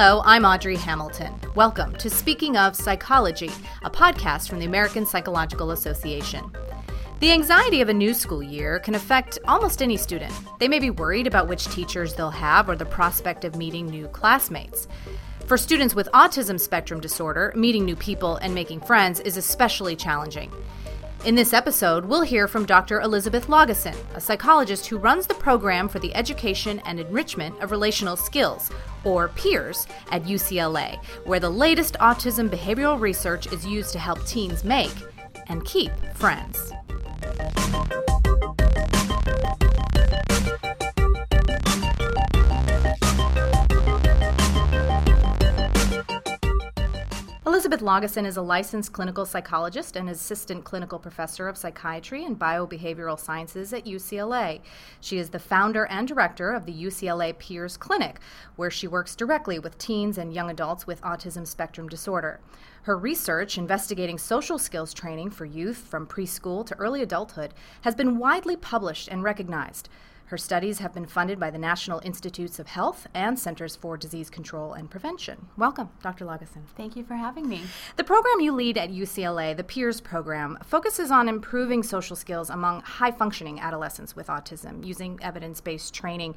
Hello, I'm Audrey Hamilton. Welcome to Speaking of Psychology, a podcast from the American Psychological Association. The anxiety of a new school year can affect almost any student. They may be worried about which teachers they'll have or the prospect of meeting new classmates. For students with autism spectrum disorder, meeting new people and making friends is especially challenging. In this episode, we'll hear from Dr. Elizabeth Laugeson, a psychologist who runs the program for the education and enrichment of relational skills, or PEERS, at UCLA, where the latest autism behavioral research is used to help teens make and keep friends. Elizabeth Laugeson is a licensed clinical psychologist and assistant clinical professor of psychiatry and biobehavioral sciences at UCLA. She is the founder and director of the UCLA PEERS Clinic, where she works directly with teens and young adults with autism spectrum disorder. Her research investigating social skills training for youth from preschool to early adulthood has been widely published and recognized. Her studies have been funded by the National Institutes of Health and Centers for Disease Control and Prevention. Welcome, Dr. Laugeson. Thank you for having me. The program you lead at UCLA, the PEERS program, focuses on improving social skills among high functioning adolescents with autism using evidence based training.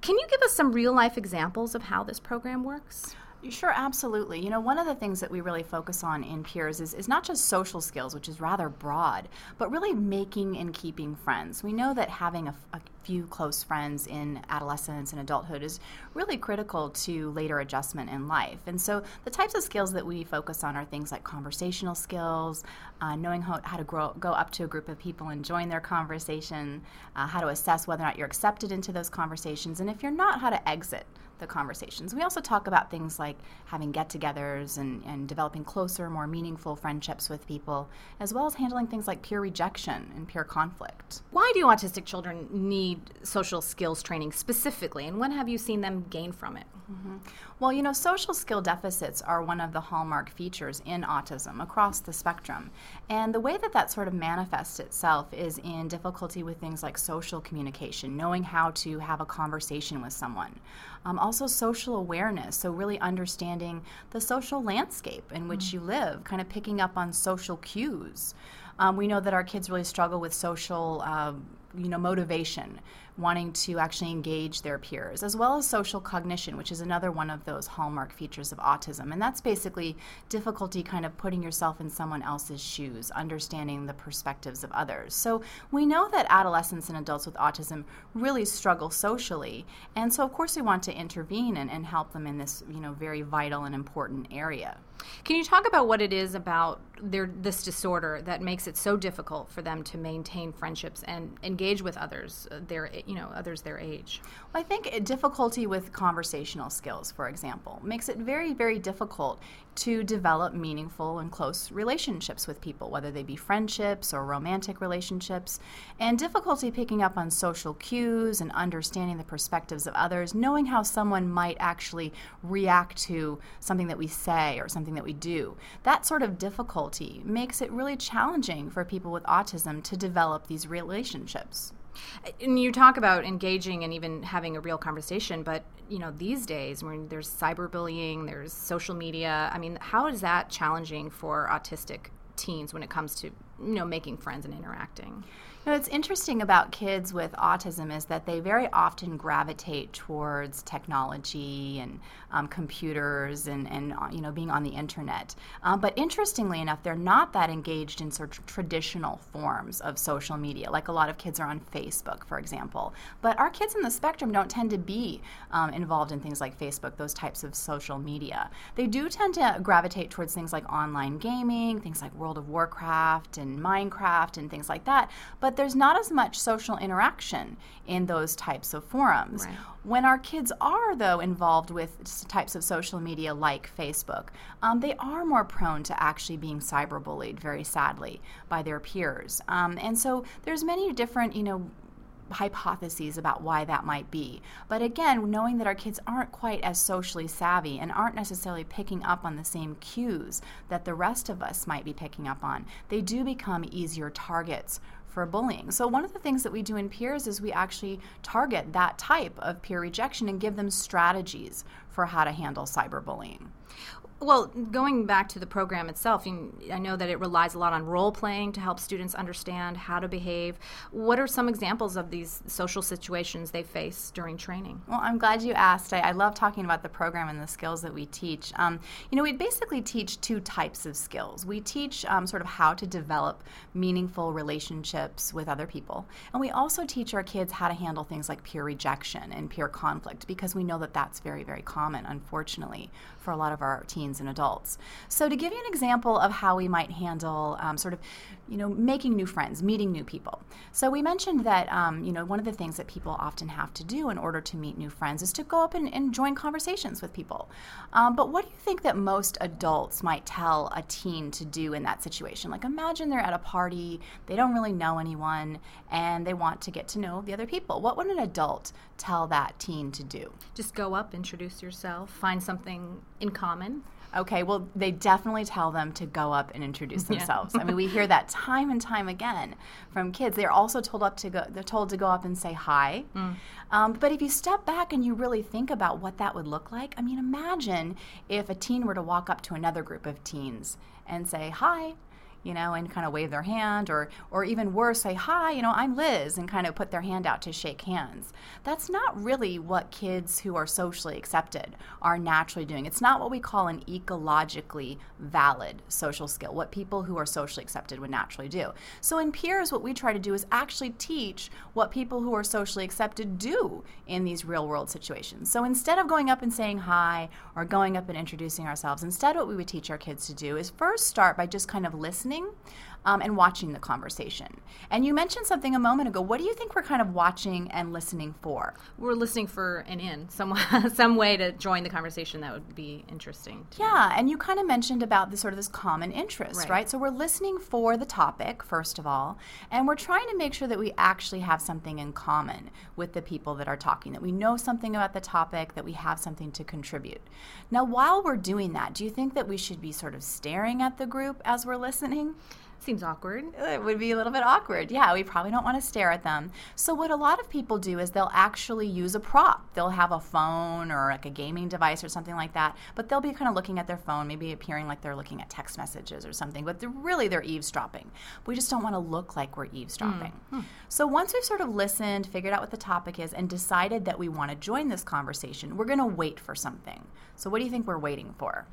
Can you give us some real life examples of how this program works? Sure, absolutely. You know, one of the things that we really focus on in peers is, is not just social skills, which is rather broad, but really making and keeping friends. We know that having a, a few close friends in adolescence and adulthood is really critical to later adjustment in life. And so the types of skills that we focus on are things like conversational skills, uh, knowing how, how to grow, go up to a group of people and join their conversation, uh, how to assess whether or not you're accepted into those conversations, and if you're not, how to exit the conversations. We also talk about things like having get togethers and, and developing closer, more meaningful friendships with people, as well as handling things like peer rejection and peer conflict. Why do autistic children need social skills training specifically, and when have you seen them gain from it? Mm-hmm. Well, you know, social skill deficits are one of the hallmark features in autism across the spectrum. And the way that that sort of manifests itself is in difficulty with things like social communication, knowing how to have a conversation with someone. Um, also, social awareness, so really understanding the social landscape in which mm. you live, kind of picking up on social cues. Um, we know that our kids really struggle with social, uh, you know, motivation wanting to actually engage their peers, as well as social cognition, which is another one of those hallmark features of autism. And that's basically difficulty kind of putting yourself in someone else's shoes, understanding the perspectives of others. So we know that adolescents and adults with autism really struggle socially. And so, of course, we want to intervene and, and help them in this, you know, very vital and important area. Can you talk about what it is about their this disorder that makes it so difficult for them to maintain friendships and engage with others, uh, their you know others their age? Well, I think difficulty with conversational skills, for example, makes it very very difficult to develop meaningful and close relationships with people, whether they be friendships or romantic relationships, and difficulty picking up on social cues and understanding the perspectives of others, knowing how someone might actually react to something that we say or something that we do. That sort of difficulty makes it really challenging for people with autism to develop these relationships. And you talk about engaging and even having a real conversation, but you know these days when there's cyberbullying, there's social media. I mean, how is that challenging for autistic teens when it comes to you know making friends and interacting? You know, what's interesting about kids with autism is that they very often gravitate towards technology and um, computers and, and uh, you know being on the internet. Um, but interestingly enough, they're not that engaged in sort of traditional forms of social media, like a lot of kids are on Facebook, for example. But our kids in the spectrum don't tend to be um, involved in things like Facebook, those types of social media. They do tend to gravitate towards things like online gaming, things like World of Warcraft and Minecraft and things like that. But there's not as much social interaction in those types of forums. Right. When our kids are, though, involved with types of social media like Facebook, um, they are more prone to actually being cyberbullied, very sadly, by their peers. Um, and so there's many different, you know, hypotheses about why that might be. But again, knowing that our kids aren't quite as socially savvy and aren't necessarily picking up on the same cues that the rest of us might be picking up on, they do become easier targets for bullying. So, one of the things that we do in peers is we actually target that type of peer rejection and give them strategies for how to handle cyberbullying. Well, going back to the program itself, I know that it relies a lot on role playing to help students understand how to behave. What are some examples of these social situations they face during training? Well, I'm glad you asked. I, I love talking about the program and the skills that we teach. Um, you know, we basically teach two types of skills. We teach um, sort of how to develop meaningful relationships with other people, and we also teach our kids how to handle things like peer rejection and peer conflict because we know that that's very, very common, unfortunately, for a lot of our teens teens and adults. So, to give you an example of how we might handle um, sort of, you know, making new friends, meeting new people. So, we mentioned that, um, you know, one of the things that people often have to do in order to meet new friends is to go up and, and join conversations with people. Um, but what do you think that most adults might tell a teen to do in that situation? Like, imagine they're at a party, they don't really know anyone, and they want to get to know the other people. What would an adult tell that teen to do? Just go up, introduce yourself, find something in common. Okay, well, they definitely tell them to go up and introduce themselves. Yeah. I mean, we hear that time and time again from kids. They're also told up to go. They're told to go up and say hi. Mm. Um, but if you step back and you really think about what that would look like, I mean, imagine if a teen were to walk up to another group of teens and say hi you know, and kind of wave their hand, or or even worse, say hi, you know, I'm Liz, and kind of put their hand out to shake hands. That's not really what kids who are socially accepted are naturally doing. It's not what we call an ecologically valid social skill, what people who are socially accepted would naturally do. So in peers, what we try to do is actually teach what people who are socially accepted do in these real world situations. So instead of going up and saying hi or going up and introducing ourselves, instead what we would teach our kids to do is first start by just kind of listening listening um, and watching the conversation. And you mentioned something a moment ago. What do you think we're kind of watching and listening for? We're listening for an in, some some way to join the conversation that would be interesting. yeah, and you kind of mentioned about this sort of this common interest, right. right? So we're listening for the topic first of all, and we're trying to make sure that we actually have something in common with the people that are talking, that we know something about the topic, that we have something to contribute. Now, while we're doing that, do you think that we should be sort of staring at the group as we're listening? Seems awkward. It would be a little bit awkward. Yeah, we probably don't want to stare at them. So, what a lot of people do is they'll actually use a prop. They'll have a phone or like a gaming device or something like that, but they'll be kind of looking at their phone, maybe appearing like they're looking at text messages or something, but they're, really they're eavesdropping. We just don't want to look like we're eavesdropping. Mm. So, once we've sort of listened, figured out what the topic is, and decided that we want to join this conversation, we're going to wait for something. So, what do you think we're waiting for?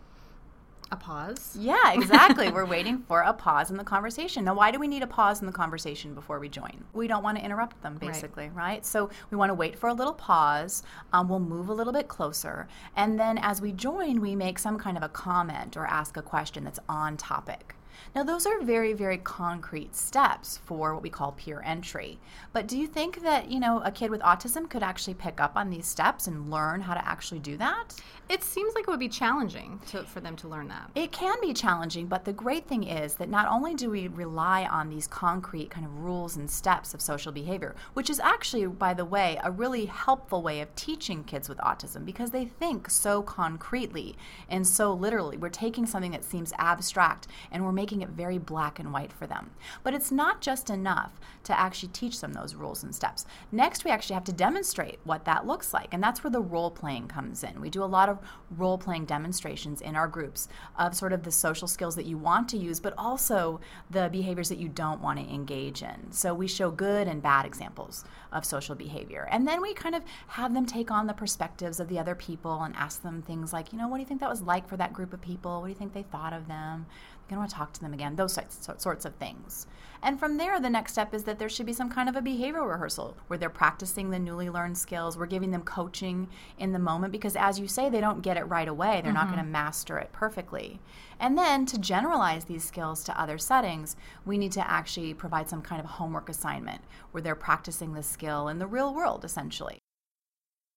A pause. Yeah, exactly. We're waiting for a pause in the conversation. Now, why do we need a pause in the conversation before we join? We don't want to interrupt them, basically, right? right? So we want to wait for a little pause. Um, we'll move a little bit closer. And then as we join, we make some kind of a comment or ask a question that's on topic. Now, those are very, very concrete steps for what we call peer entry. But do you think that, you know, a kid with autism could actually pick up on these steps and learn how to actually do that? It seems like it would be challenging to, for them to learn that. It can be challenging, but the great thing is that not only do we rely on these concrete kind of rules and steps of social behavior, which is actually, by the way, a really helpful way of teaching kids with autism because they think so concretely and so literally. We're taking something that seems abstract and we're making it very black and white for them. But it's not just enough to actually teach them those rules and steps. Next, we actually have to demonstrate what that looks like, and that's where the role playing comes in. We do a lot of role playing demonstrations in our groups of sort of the social skills that you want to use, but also the behaviors that you don't want to engage in. So we show good and bad examples of social behavior. And then we kind of have them take on the perspectives of the other people and ask them things like, you know, what do you think that was like for that group of people? What do you think they thought of them? Going to want to talk to them again, those sorts of things. And from there, the next step is that there should be some kind of a behavioral rehearsal where they're practicing the newly learned skills. We're giving them coaching in the moment because, as you say, they don't get it right away. They're mm-hmm. not going to master it perfectly. And then to generalize these skills to other settings, we need to actually provide some kind of homework assignment where they're practicing the skill in the real world, essentially.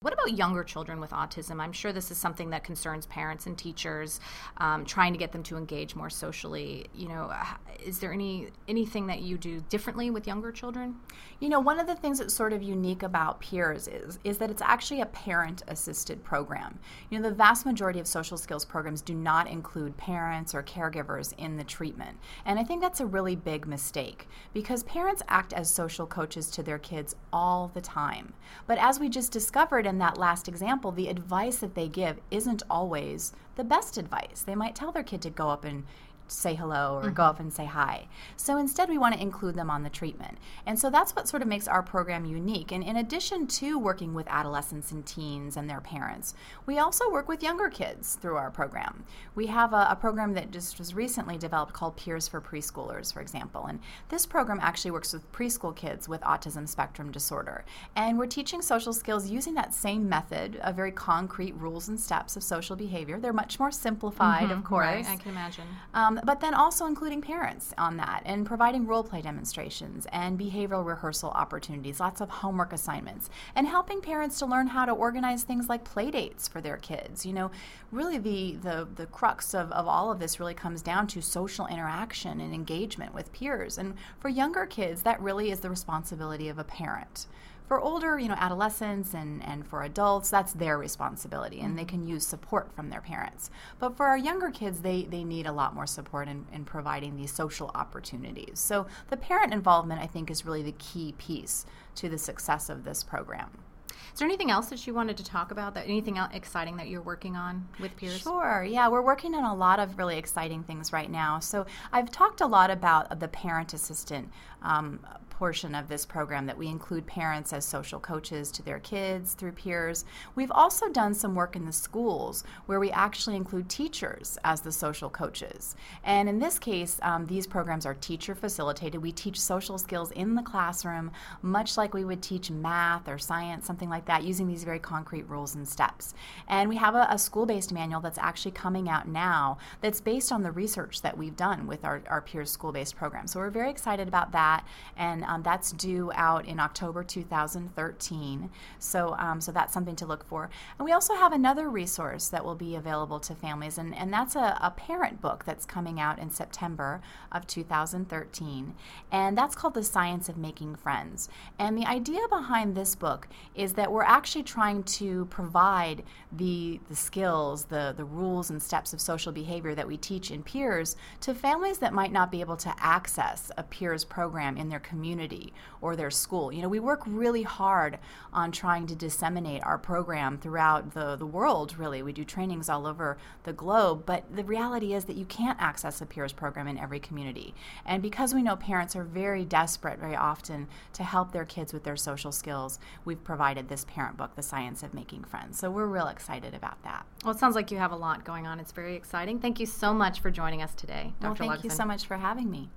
What about younger children with autism? I'm sure this is something that concerns parents and teachers, um, trying to get them to engage more socially. You know, is there any anything that you do differently with younger children? You know, one of the things that's sort of unique about Peers is is that it's actually a parent-assisted program. You know, the vast majority of social skills programs do not include parents or caregivers in the treatment, and I think that's a really big mistake because parents act as social coaches to their kids all the time. But as we just discovered in that last example, the advice that they give isn't always the best advice. They might tell their kid to go up and say hello or mm-hmm. go up and say hi. So instead, we want to include them on the treatment. And so that's what sort of makes our program unique. And in addition to working with adolescents and teens and their parents, we also work with younger kids through our program. We have a, a program that just was recently developed called Peers for Preschoolers, for example. And this program actually works with preschool kids with autism spectrum disorder. And we're teaching social skills using that same method of very concrete rules and steps of social behavior. They're much more simplified, mm-hmm, of course. Right, I can imagine. Um, but then also including parents on that and providing role play demonstrations and behavioral rehearsal opportunities, lots of homework assignments, and helping parents to learn how to organize things like play dates for their kids. You know, really the, the, the crux of, of all of this really comes down to social interaction and engagement with peers. And for younger kids, that really is the responsibility of a parent for older, you know, adolescents and, and for adults, that's their responsibility and they can use support from their parents. But for our younger kids, they, they need a lot more support in, in providing these social opportunities. So the parent involvement, I think, is really the key piece to the success of this program. Is there anything else that you wanted to talk about? That anything exciting that you're working on with peers? Sure. Yeah, we're working on a lot of really exciting things right now. So I've talked a lot about the parent assistant um, portion of this program that we include parents as social coaches to their kids through peers. We've also done some work in the schools where we actually include teachers as the social coaches. And in this case, um, these programs are teacher facilitated. We teach social skills in the classroom, much like we would teach math or science, something like that, using these very concrete rules and steps. And we have a, a school based manual that's actually coming out now that's based on the research that we've done with our, our peers school based program. So we're very excited about that. And um, that's due out in October 2013. So, um, so that's something to look for. And we also have another resource that will be available to families, and, and that's a, a parent book that's coming out in September of 2013. And that's called The Science of Making Friends. And the idea behind this book is that we're actually trying to provide the, the skills, the, the rules and steps of social behavior that we teach in peers to families that might not be able to access a peers program in their community community or their school. You know, we work really hard on trying to disseminate our program throughout the, the world, really. We do trainings all over the globe, but the reality is that you can't access a peers program in every community. And because we know parents are very desperate very often to help their kids with their social skills, we've provided this parent book, The Science of Making Friends. So we're real excited about that. Well, it sounds like you have a lot going on. It's very exciting. Thank you so much for joining us today, Dr. Well, thank you so much for having me.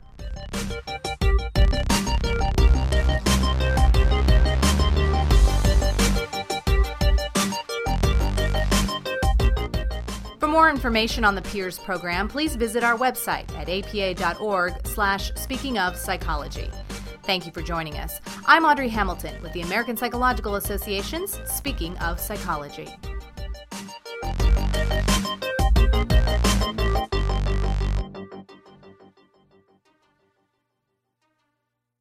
For more information on the Peers program, please visit our website at apa.org slash speaking of psychology. Thank you for joining us. I'm Audrey Hamilton with the American Psychological Association's Speaking of Psychology.